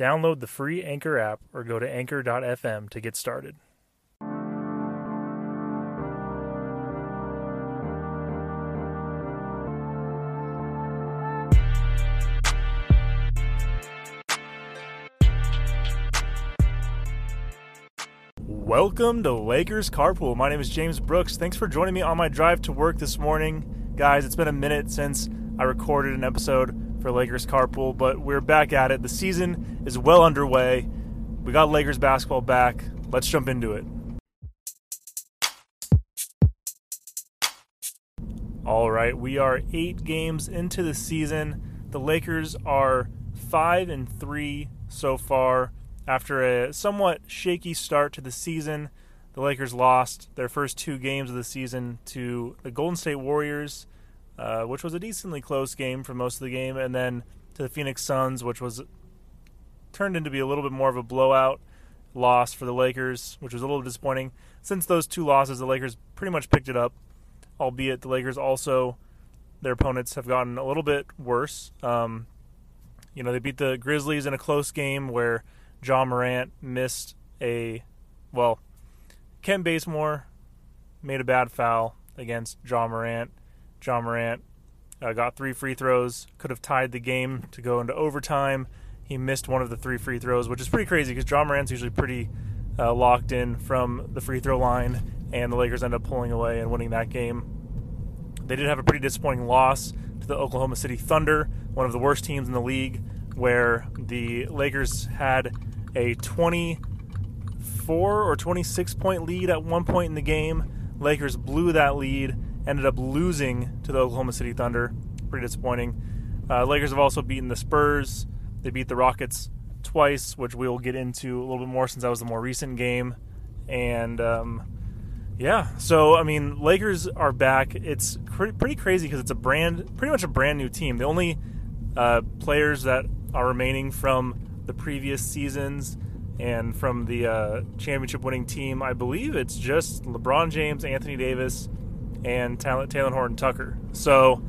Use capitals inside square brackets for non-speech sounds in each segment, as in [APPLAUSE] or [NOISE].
Download the free Anchor app or go to anchor.fm to get started. Welcome to Lakers Carpool. My name is James Brooks. Thanks for joining me on my drive to work this morning. Guys, it's been a minute since I recorded an episode for Lakers Carpool, but we're back at it. The season is well underway. We got Lakers basketball back. Let's jump into it. All right, we are eight games into the season. The Lakers are five and three so far. After a somewhat shaky start to the season, the Lakers lost their first two games of the season to the Golden State Warriors, uh, which was a decently close game for most of the game, and then to the Phoenix Suns, which was turned into be a little bit more of a blowout loss for the Lakers, which was a little disappointing. Since those two losses, the Lakers pretty much picked it up, albeit the Lakers also their opponents have gotten a little bit worse. Um, you know, they beat the Grizzlies in a close game where Ja Morant missed a well, Kent Bazemore made a bad foul against Ja Morant. Ja Morant uh, got three free throws, could have tied the game to go into overtime. He missed one of the three free throws, which is pretty crazy because Ja Morant's usually pretty uh, locked in from the free throw line, and the Lakers end up pulling away and winning that game. They did have a pretty disappointing loss to the Oklahoma City Thunder, one of the worst teams in the league, where the Lakers had a 24 or 26 point lead at one point in the game. Lakers blew that lead, ended up losing to the Oklahoma City Thunder. Pretty disappointing. Uh, Lakers have also beaten the Spurs. They beat the Rockets twice, which we will get into a little bit more since that was the more recent game. And um, yeah, so I mean, Lakers are back. It's pretty, pretty crazy because it's a brand, pretty much a brand new team. The only uh, players that are remaining from the previous seasons and from the uh, championship winning team, I believe it's just LeBron James, Anthony Davis, and Talen Horton Tucker. So,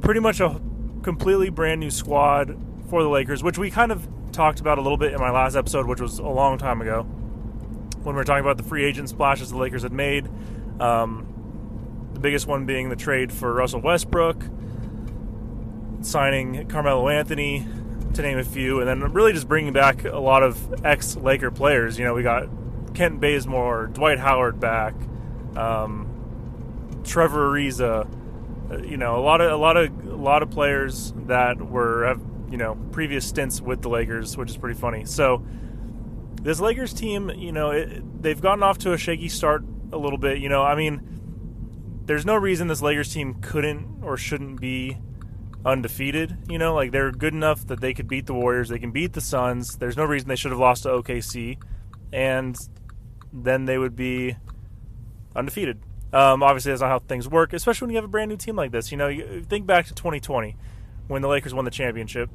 pretty much a completely brand new squad for the Lakers, which we kind of talked about a little bit in my last episode, which was a long time ago, when we were talking about the free agent splashes the Lakers had made. Um, the biggest one being the trade for Russell Westbrook, signing Carmelo Anthony, to name a few, and then really just bringing back a lot of ex Laker players. You know, we got Kent Bazemore, Dwight Howard back, um, Trevor Ariza. Uh, you know, a lot of a lot of a lot of players that were have you know previous stints with the Lakers, which is pretty funny. So this Lakers team, you know, it, they've gotten off to a shaky start a little bit. You know, I mean, there's no reason this Lakers team couldn't or shouldn't be undefeated. You know, like they're good enough that they could beat the Warriors, they can beat the Suns. There's no reason they should have lost to OKC, and then they would be undefeated. Um, obviously, that's not how things work, especially when you have a brand new team like this. You know, you think back to 2020 when the Lakers won the championship.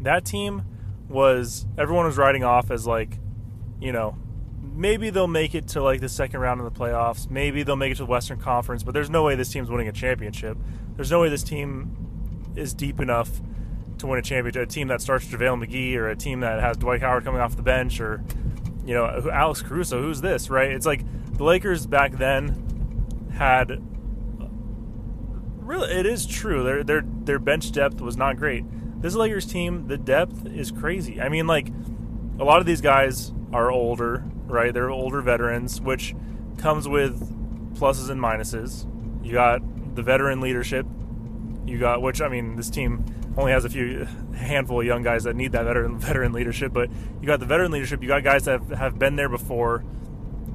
That team was everyone was writing off as like, you know, maybe they'll make it to like the second round of the playoffs. Maybe they'll make it to the Western Conference, but there's no way this team's winning a championship. There's no way this team is deep enough to win a championship. A team that starts JaVale McGee or a team that has Dwight Howard coming off the bench or, you know, Alex Caruso. Who's this, right? It's like the Lakers back then had. Really, it is true. Their their their bench depth was not great. This Lakers team, the depth is crazy. I mean, like a lot of these guys are older, right? They're older veterans, which comes with pluses and minuses. You got the veteran leadership you got, which I mean, this team only has a few [LAUGHS] handful of young guys that need that veteran [LAUGHS] veteran leadership. But you got the veteran leadership. You got guys that have, have been there before.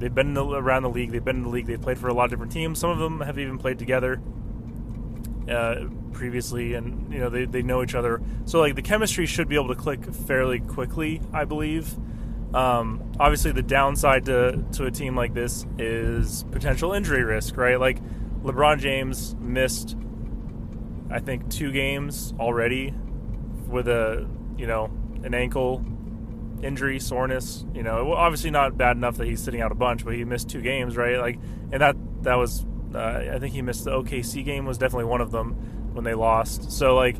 They've been around the league. They've been in the league. They've played for a lot of different teams. Some of them have even played together uh, previously, and you know they, they know each other. So like the chemistry should be able to click fairly quickly, I believe. Um, obviously, the downside to to a team like this is potential injury risk, right? Like LeBron James missed, I think, two games already with a you know an ankle injury, soreness. You know, obviously not bad enough that he's sitting out a bunch, but he missed two games, right? Like, and that that was, uh, I think he missed the OKC game was definitely one of them when they lost. So like,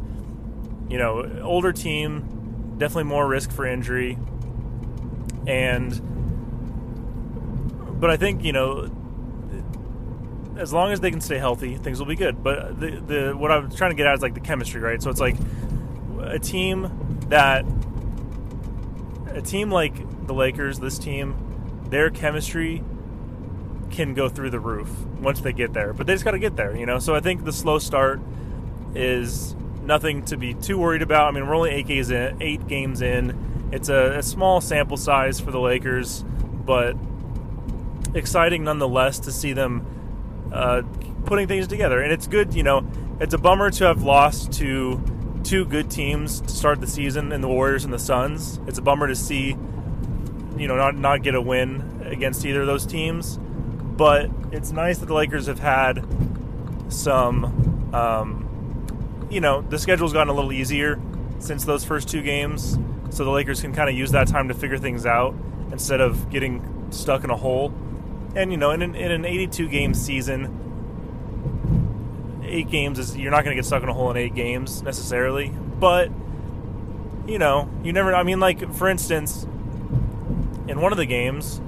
you know, older team, definitely more risk for injury, and but I think you know. As long as they can stay healthy, things will be good. But the the what I'm trying to get at is like the chemistry, right? So it's like a team that a team like the Lakers, this team, their chemistry can go through the roof once they get there. But they just got to get there, you know. So I think the slow start is nothing to be too worried about. I mean, we're only eight games in. Eight games in. It's a, a small sample size for the Lakers, but exciting nonetheless to see them uh, putting things together. And it's good, you know. It's a bummer to have lost to two good teams to start the season in the Warriors and the Suns. It's a bummer to see, you know, not not get a win against either of those teams. But it's nice that the Lakers have had some, um, you know, the schedule's gotten a little easier since those first two games, so the Lakers can kind of use that time to figure things out instead of getting stuck in a hole. And you know, in an, in an 82 game season, eight games is you're not going to get stuck in a hole in eight games necessarily, but you know, you never. I mean, like for instance, in one of the games,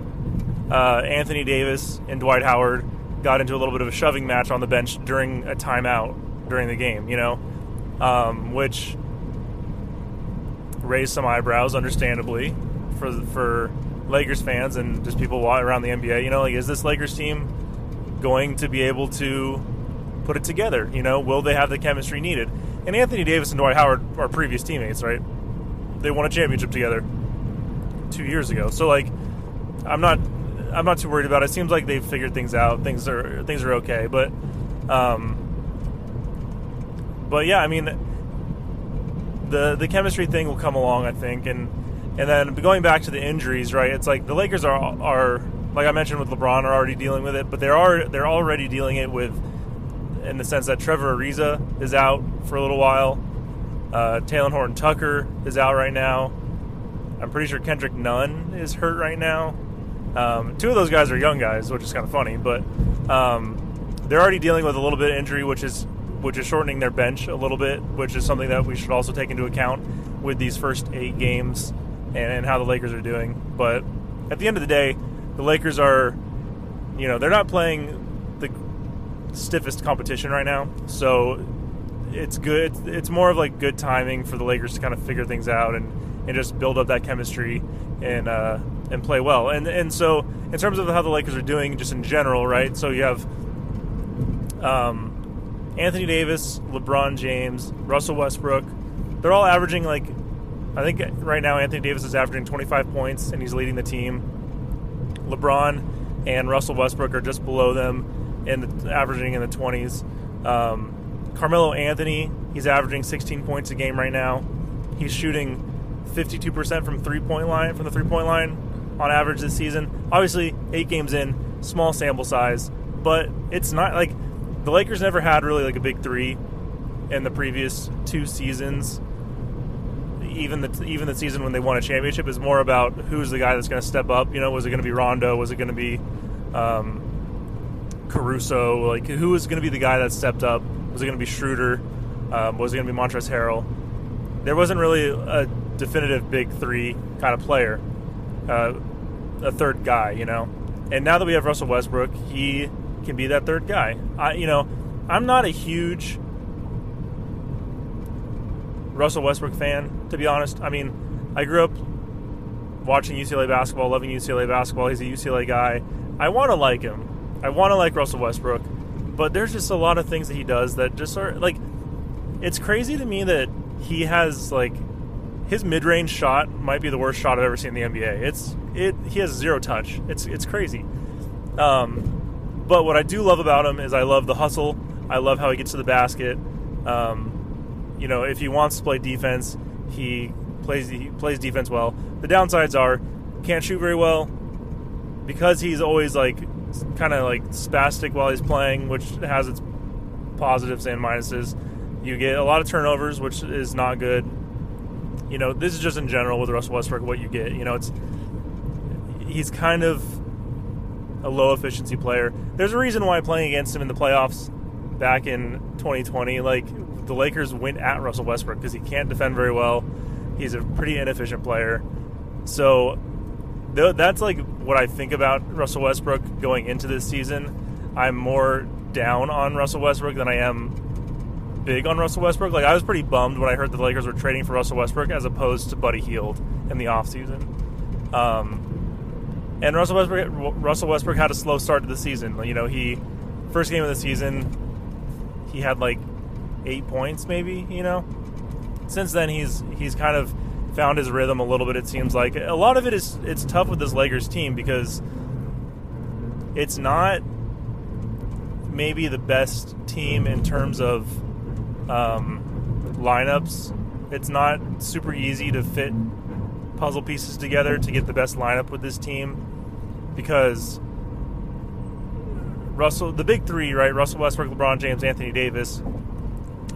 uh, Anthony Davis and Dwight Howard got into a little bit of a shoving match on the bench during a timeout during the game. You know, um, which raised some eyebrows, understandably, for for Lakers fans and just people around the NBA. You know, like is this Lakers team going to be able to put it together. You know, will they have the chemistry needed? And Anthony Davis and Dwight Howard are previous teammates, right? They won a championship together two years ago. So like, I'm not, I'm not too worried about it. it seems like they've figured things out. Things are things are okay, but, um, but yeah, I mean, the the chemistry thing will come along, I think, and and then going back to the injuries, right? It's like the Lakers are are like I mentioned with LeBron are already dealing with it, but they're are they're already dealing it with in the sense that Trevor Ariza is out for a little while. Uh, Horton Tucker is out right now. I'm pretty sure Kendrick Nunn is hurt right now. Um, two of those guys are young guys, which is kind of funny, but um, they're already dealing with a little bit of injury, which is which is shortening their bench a little bit, which is something that we should also take into account with these first eight games and, and how the Lakers are doing. But at the end of the day, the Lakers are, you know, they're not playing stiffest competition right now. So it's good. It's more of like good timing for the Lakers to kind of figure things out and, and just build up that chemistry and uh, and play well. And and so in terms of how the Lakers are doing, just in general, right? So you have um, Anthony Davis, LeBron James, Russell Westbrook. They're all averaging like I think right now Anthony Davis is averaging 25 points and he's leading the team. LeBron and Russell Westbrook are just below them and the, averaging in the 20s. Um, Carmelo Anthony, he's averaging 16 points a game right now. He's shooting 52% from three point line from the three point line on average this season. Obviously, eight games in, small sample size, but it's not like the Lakers never had really like a big three in the previous two seasons. Even the even the season when they won a championship is more about who's the guy that's going to step up. You know, was it going to be Rondo? Was it going to be um, Caruso? Like, who was going to be the guy that stepped up? Was it going to be Schroeder? Um, was it going to be Montrezl Harrell? There wasn't really a definitive big three kind of player, uh, a third guy, you know. And now that we have Russell Westbrook, he can be that third guy. I, you know, I'm not a huge Russell Westbrook fan, to be honest. I mean, I grew up watching UCLA basketball, loving UCLA basketball. He's a UCLA guy. I want to like him. I want to like Russell Westbrook, but there's just a lot of things that he does that just are like. It's crazy to me that he has like his mid-range shot might be the worst shot I've ever seen in the NBA. It's it he has zero touch. It's it's crazy. Um, but what I do love about him is I love the hustle. I love how he gets to the basket. Um, you know, if he wants to play defense, he plays he plays defense well. The downsides are can't shoot very well because he's always like kind of like spastic while he's playing, which has its positives and minuses. You get a lot of turnovers, which is not good. You know, this is just in general with Russell Westbrook what you get. You know, it's he's kind of a low efficiency player. There's a reason why playing against him in the playoffs back in 2020, like the Lakers went at Russell Westbrook because he can't defend very well. He's a pretty inefficient player. So that's like what I think about Russell Westbrook going into this season. I'm more down on Russell Westbrook than I am big on Russell Westbrook. Like I was pretty bummed when I heard the Lakers were trading for Russell Westbrook as opposed to Buddy Hield in the offseason. Um, and Russell Westbrook Russell Westbrook had a slow start to the season. You know, he first game of the season he had like 8 points maybe, you know. Since then he's he's kind of found his rhythm a little bit. It seems like a lot of it is it's tough with this Lakers team because it's not maybe the best team in terms of um, lineups. It's not super easy to fit puzzle pieces together to get the best lineup with this team because Russell, the big three, right? Russell Westbrook, LeBron James, Anthony Davis.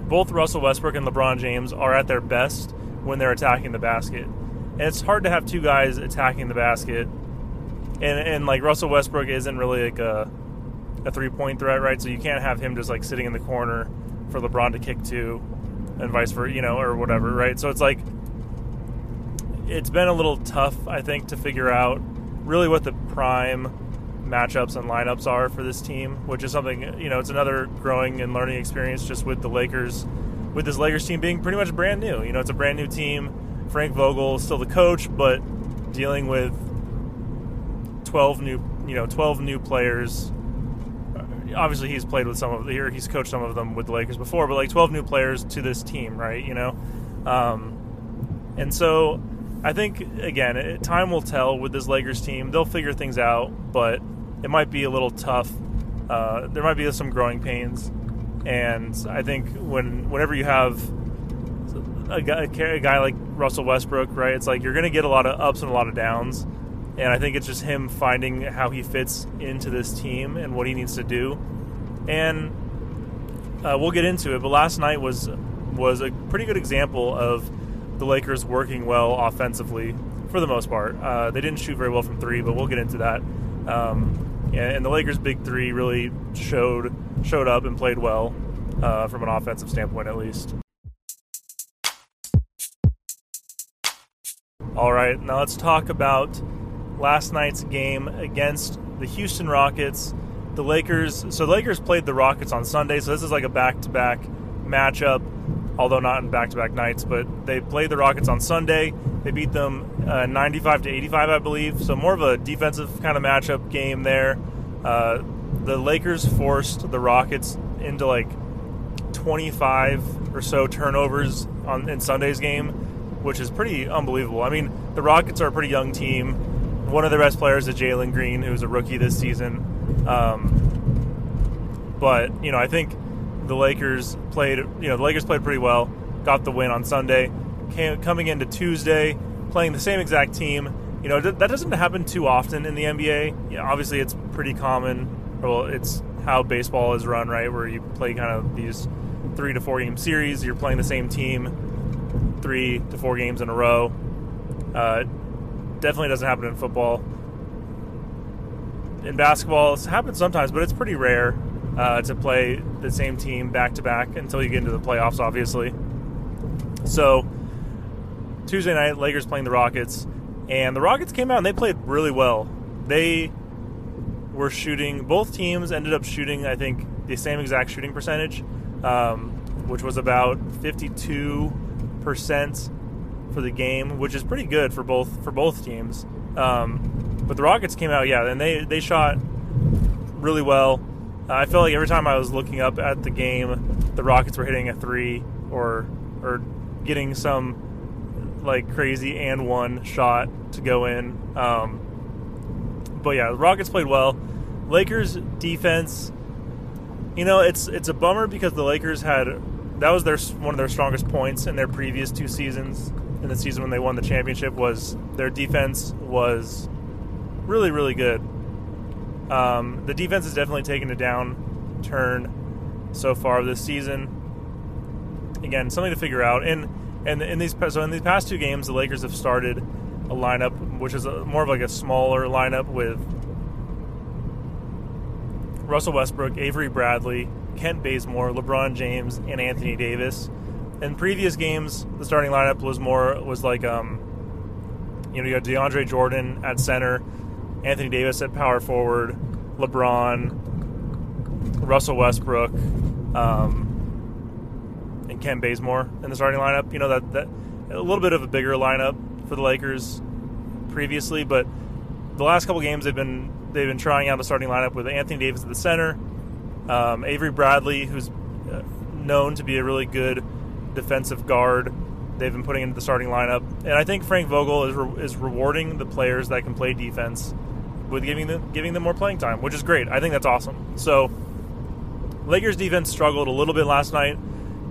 Both Russell Westbrook and LeBron James are at their best when they're attacking the basket. And it's hard to have two guys attacking the basket. And, and like Russell Westbrook isn't really like a, a three point threat, right? So you can't have him just like sitting in the corner for LeBron to kick to and vice versa, you know, or whatever, right? So it's like it's been a little tough, I think, to figure out really what the prime matchups and lineups are for this team, which is something, you know, it's another growing and learning experience just with the Lakers with this Lakers team being pretty much brand new. You know, it's a brand new team. Frank Vogel is still the coach, but dealing with 12 new, you know, 12 new players. Uh, obviously, he's played with some of here. He's coached some of them with the Lakers before, but like 12 new players to this team, right? You know, um, and so I think again, time will tell with this Lakers team. They'll figure things out, but it might be a little tough. Uh, there might be some growing pains and I think when whenever you have a guy, a guy like Russell Westbrook, right, it's like you're going to get a lot of ups and a lot of downs. And I think it's just him finding how he fits into this team and what he needs to do. And uh, we'll get into it. But last night was was a pretty good example of the Lakers working well offensively for the most part. Uh, they didn't shoot very well from three, but we'll get into that. Um, and the Lakers' big three really showed showed up and played well uh, from an offensive standpoint, at least. All right, now let's talk about last night's game against the Houston Rockets. The Lakers, so the Lakers played the Rockets on Sunday, so this is like a back to back matchup, although not in back to back nights, but they played the Rockets on Sunday. They beat them uh, 95 to 85, I believe, so more of a defensive kind of matchup game there. Uh, the Lakers forced the Rockets into like 25 or so turnovers on in Sunday's game, which is pretty unbelievable. I mean, the Rockets are a pretty young team. One of their best players is Jalen Green, who's a rookie this season. Um, but you know, I think the Lakers played. You know, the Lakers played pretty well. Got the win on Sunday. Came, coming into Tuesday, playing the same exact team. You know, that doesn't happen too often in the NBA. You know, obviously, it's pretty common well, it's how baseball is run, right? Where you play kind of these three to four game series. You're playing the same team three to four games in a row. Uh, definitely doesn't happen in football. In basketball, it happens sometimes, but it's pretty rare uh, to play the same team back to back until you get into the playoffs, obviously. So Tuesday night, Lakers playing the Rockets, and the Rockets came out and they played really well. They were shooting. Both teams ended up shooting, I think, the same exact shooting percentage, um, which was about 52 percent for the game, which is pretty good for both for both teams. Um, but the Rockets came out, yeah, and they they shot really well. Uh, I felt like every time I was looking up at the game, the Rockets were hitting a three or or getting some like crazy and one shot to go in. Um, but yeah, the Rockets played well. Lakers defense, you know, it's it's a bummer because the Lakers had that was their one of their strongest points in their previous two seasons. in the season when they won the championship was their defense was really, really good. Um, the defense has definitely taken a down turn so far this season. Again, something to figure out. And and in these so in these past two games, the Lakers have started a lineup which is a, more of like a smaller lineup with Russell Westbrook, Avery Bradley, Kent Bazemore, LeBron James, and Anthony Davis. In previous games, the starting lineup was more was like um, you know you had DeAndre Jordan at center, Anthony Davis at power forward, LeBron, Russell Westbrook, um, and Kent Bazemore in the starting lineup. You know that that a little bit of a bigger lineup for the Lakers previously, but the last couple games they've been they've been trying out a starting lineup with Anthony Davis at the center, um, Avery Bradley, who's uh, known to be a really good defensive guard. They've been putting into the starting lineup, and I think Frank Vogel is re- is rewarding the players that can play defense with giving them giving them more playing time, which is great. I think that's awesome. So, Lakers defense struggled a little bit last night,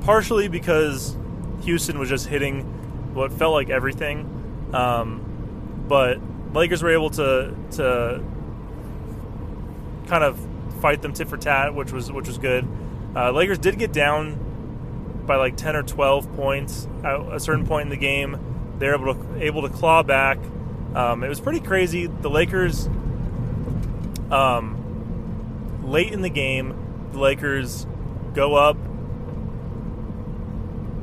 partially because Houston was just hitting what felt like everything, um, but Lakers were able to to kind of fight them tit for tat, which was which was good. Uh, Lakers did get down by like ten or twelve points at a certain point in the game. They're able to able to claw back. Um, it was pretty crazy. The Lakers, um, late in the game, the Lakers go up.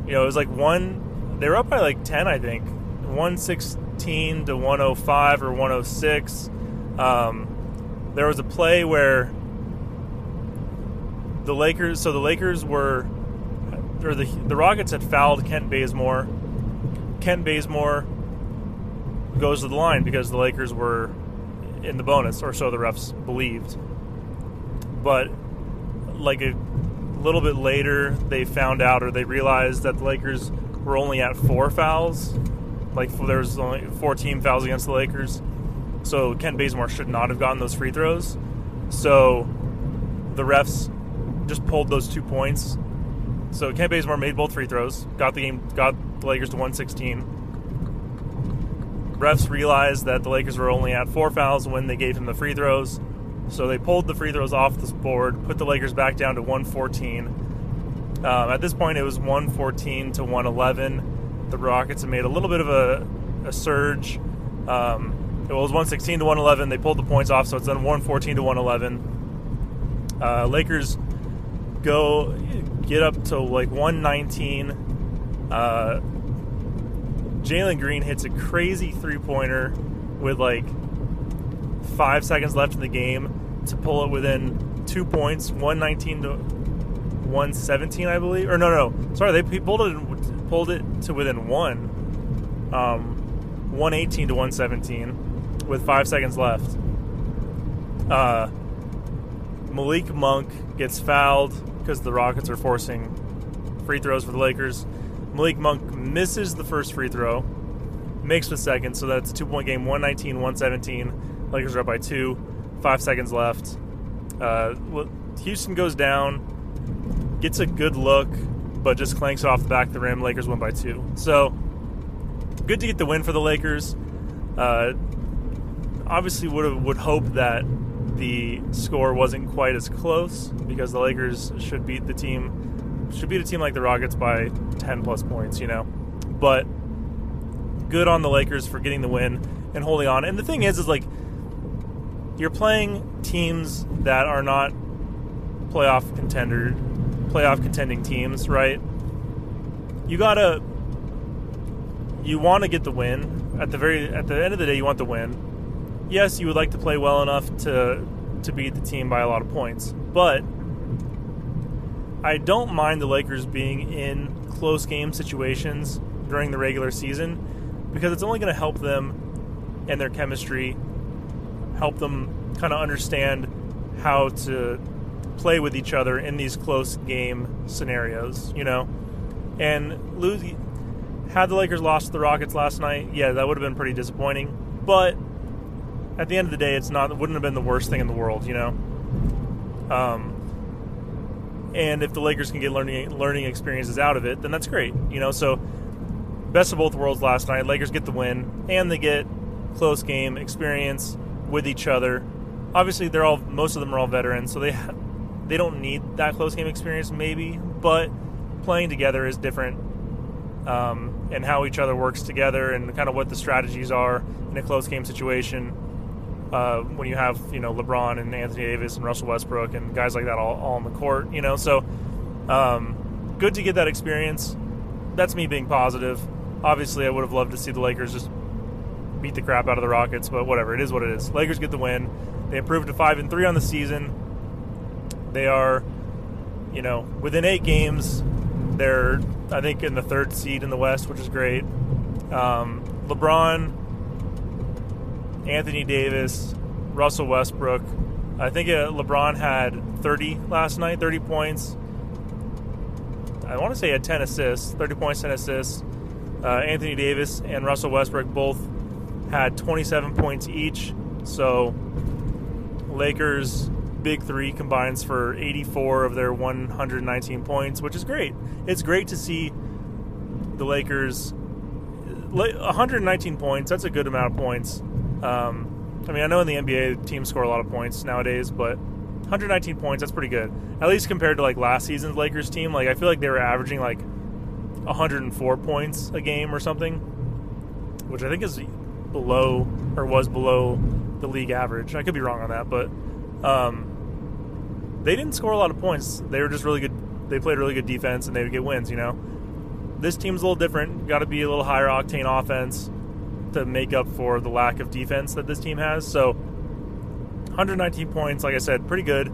You know, it was like one. They were up by like ten, I think, one sixteen to one hundred five or one hundred six. Um, there was a play where the Lakers. So the Lakers were, or the the Rockets had fouled Kent Bazemore. Kent Bazemore goes to the line because the Lakers were in the bonus, or so the refs believed. But like a little bit later, they found out or they realized that the Lakers were only at four fouls. Like there was only four team fouls against the Lakers, so Kent Bazemore should not have gotten those free throws. So the refs just pulled those two points. So Kent Bazemore made both free throws, got the game, got the Lakers to 116. Refs realized that the Lakers were only at four fouls when they gave him the free throws, so they pulled the free throws off the board, put the Lakers back down to 114. Um, at this point, it was 114 to 111. The Rockets had made a little bit of a, a surge. Um, it was 116 to 111. They pulled the points off, so it's then 114 to 111. Uh, Lakers go get up to like 119. Uh, Jalen Green hits a crazy three pointer with like five seconds left in the game to pull it within two points, 119 to 117, I believe. Or no, no, sorry, they pulled it pulled it to within one, um, 118 to 117 with five seconds left. Uh, Malik Monk gets fouled because the Rockets are forcing free throws for the Lakers. Malik Monk misses the first free throw, makes the second, so that's a two point game 119 117. Lakers are up by two, five seconds left. Uh, Houston goes down, gets a good look, but just clanks off the back of the rim. Lakers win by two. So, good to get the win for the Lakers. Uh, obviously, would would hope that the score wasn't quite as close because the Lakers should beat the team should beat a team like the Rockets by 10 plus points, you know. But good on the Lakers for getting the win and holding on. And the thing is is like you're playing teams that are not playoff contender playoff contending teams, right? You got to you want to get the win. At the very at the end of the day you want the win yes, you would like to play well enough to to beat the team by a lot of points, but I don't mind the Lakers being in close game situations during the regular season because it's only going to help them and their chemistry, help them kind of understand how to play with each other in these close game scenarios, you know. And lose had the Lakers lost to the Rockets last night, yeah, that would have been pretty disappointing. But at the end of the day, it's not it wouldn't have been the worst thing in the world, you know. Um, and if the Lakers can get learning learning experiences out of it, then that's great, you know. So best of both worlds last night. Lakers get the win, and they get close game experience with each other. Obviously, they're all most of them are all veterans, so they they don't need that close game experience, maybe. But playing together is different, um, and how each other works together, and kind of what the strategies are in a close game situation. Uh, when you have you know LeBron and Anthony Davis and Russell Westbrook and guys like that all, all on the court, you know, so um, good to get that experience. That's me being positive. Obviously, I would have loved to see the Lakers just beat the crap out of the Rockets, but whatever. It is what it is. Lakers get the win. They improved to five and three on the season. They are, you know, within eight games. They're, I think, in the third seed in the West, which is great. Um, LeBron, Anthony Davis, Russell Westbrook. I think uh, LeBron had 30 last night, 30 points. I want to say had 10 assists, 30 points, 10 assists. Uh, Anthony Davis and Russell Westbrook both had 27 points each. So Lakers big three combines for 84 of their 119 points, which is great. It's great to see the Lakers 119 points. That's a good amount of points. Um, I mean, I know in the NBA teams score a lot of points nowadays, but 119 points that's pretty good. At least compared to like last season's Lakers team. Like I feel like they were averaging like 104 points a game or something, which I think is below or was below the league average. I could be wrong on that, but um, they didn't score a lot of points. They were just really good. They played really good defense and they would get wins. You know, this team's a little different. Got to be a little higher octane offense to make up for the lack of defense that this team has. So, 119 points, like I said, pretty good.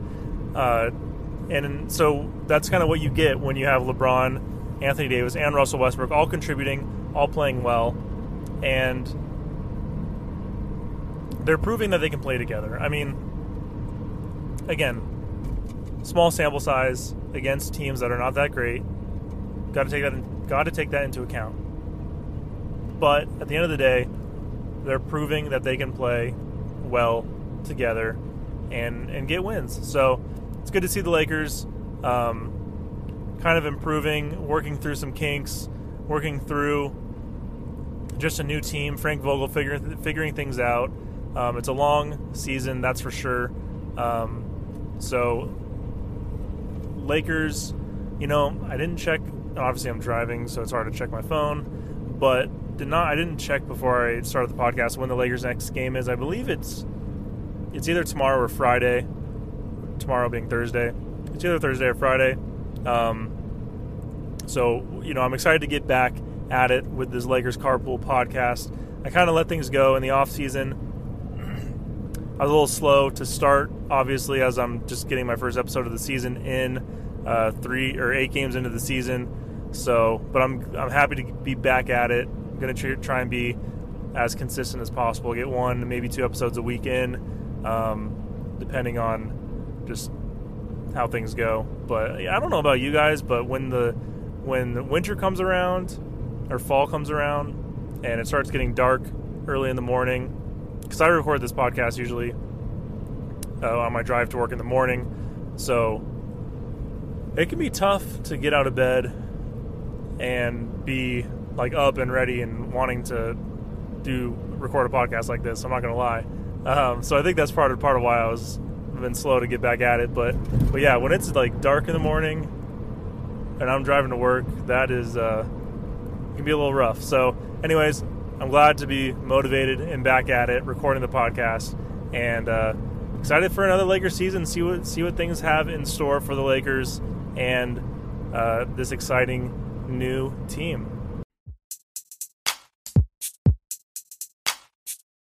Uh, and so that's kind of what you get when you have LeBron, Anthony Davis, and Russell Westbrook all contributing, all playing well, and they're proving that they can play together. I mean, again, small sample size against teams that are not that great. Got to take that. Got to take that into account. But at the end of the day, they're proving that they can play well together and and get wins. So it's good to see the Lakers um, kind of improving, working through some kinks, working through just a new team. Frank Vogel figuring figuring things out. Um, it's a long season, that's for sure. Um, so, Lakers, you know, I didn't check. Obviously, I'm driving, so it's hard to check my phone. But did not. I didn't check before I started the podcast when the Lakers' next game is. I believe it's it's either tomorrow or Friday. Tomorrow being Thursday. It's either Thursday or Friday. Um, so you know, I'm excited to get back at it with this Lakers Carpool podcast. I kind of let things go in the off season [CLEARS THROAT] I was a little slow to start, obviously, as I'm just getting my first episode of the season in uh, three or eight games into the season. So, but I'm I'm happy to be back at it. I'm gonna try and be as consistent as possible. Get one, maybe two episodes a week in, um, depending on just how things go. But I don't know about you guys, but when the when winter comes around or fall comes around and it starts getting dark early in the morning because I record this podcast usually uh, on my drive to work in the morning. So it can be tough to get out of bed and be like up and ready and wanting to do record a podcast like this. I'm not gonna lie. Um, so I think that's part of part of why I was been slow to get back at it. But but yeah, when it's like dark in the morning and I'm driving to work, that is uh, can be a little rough. So, anyways, I'm glad to be motivated and back at it, recording the podcast, and uh, excited for another Lakers season. See what see what things have in store for the Lakers and uh, this exciting new team.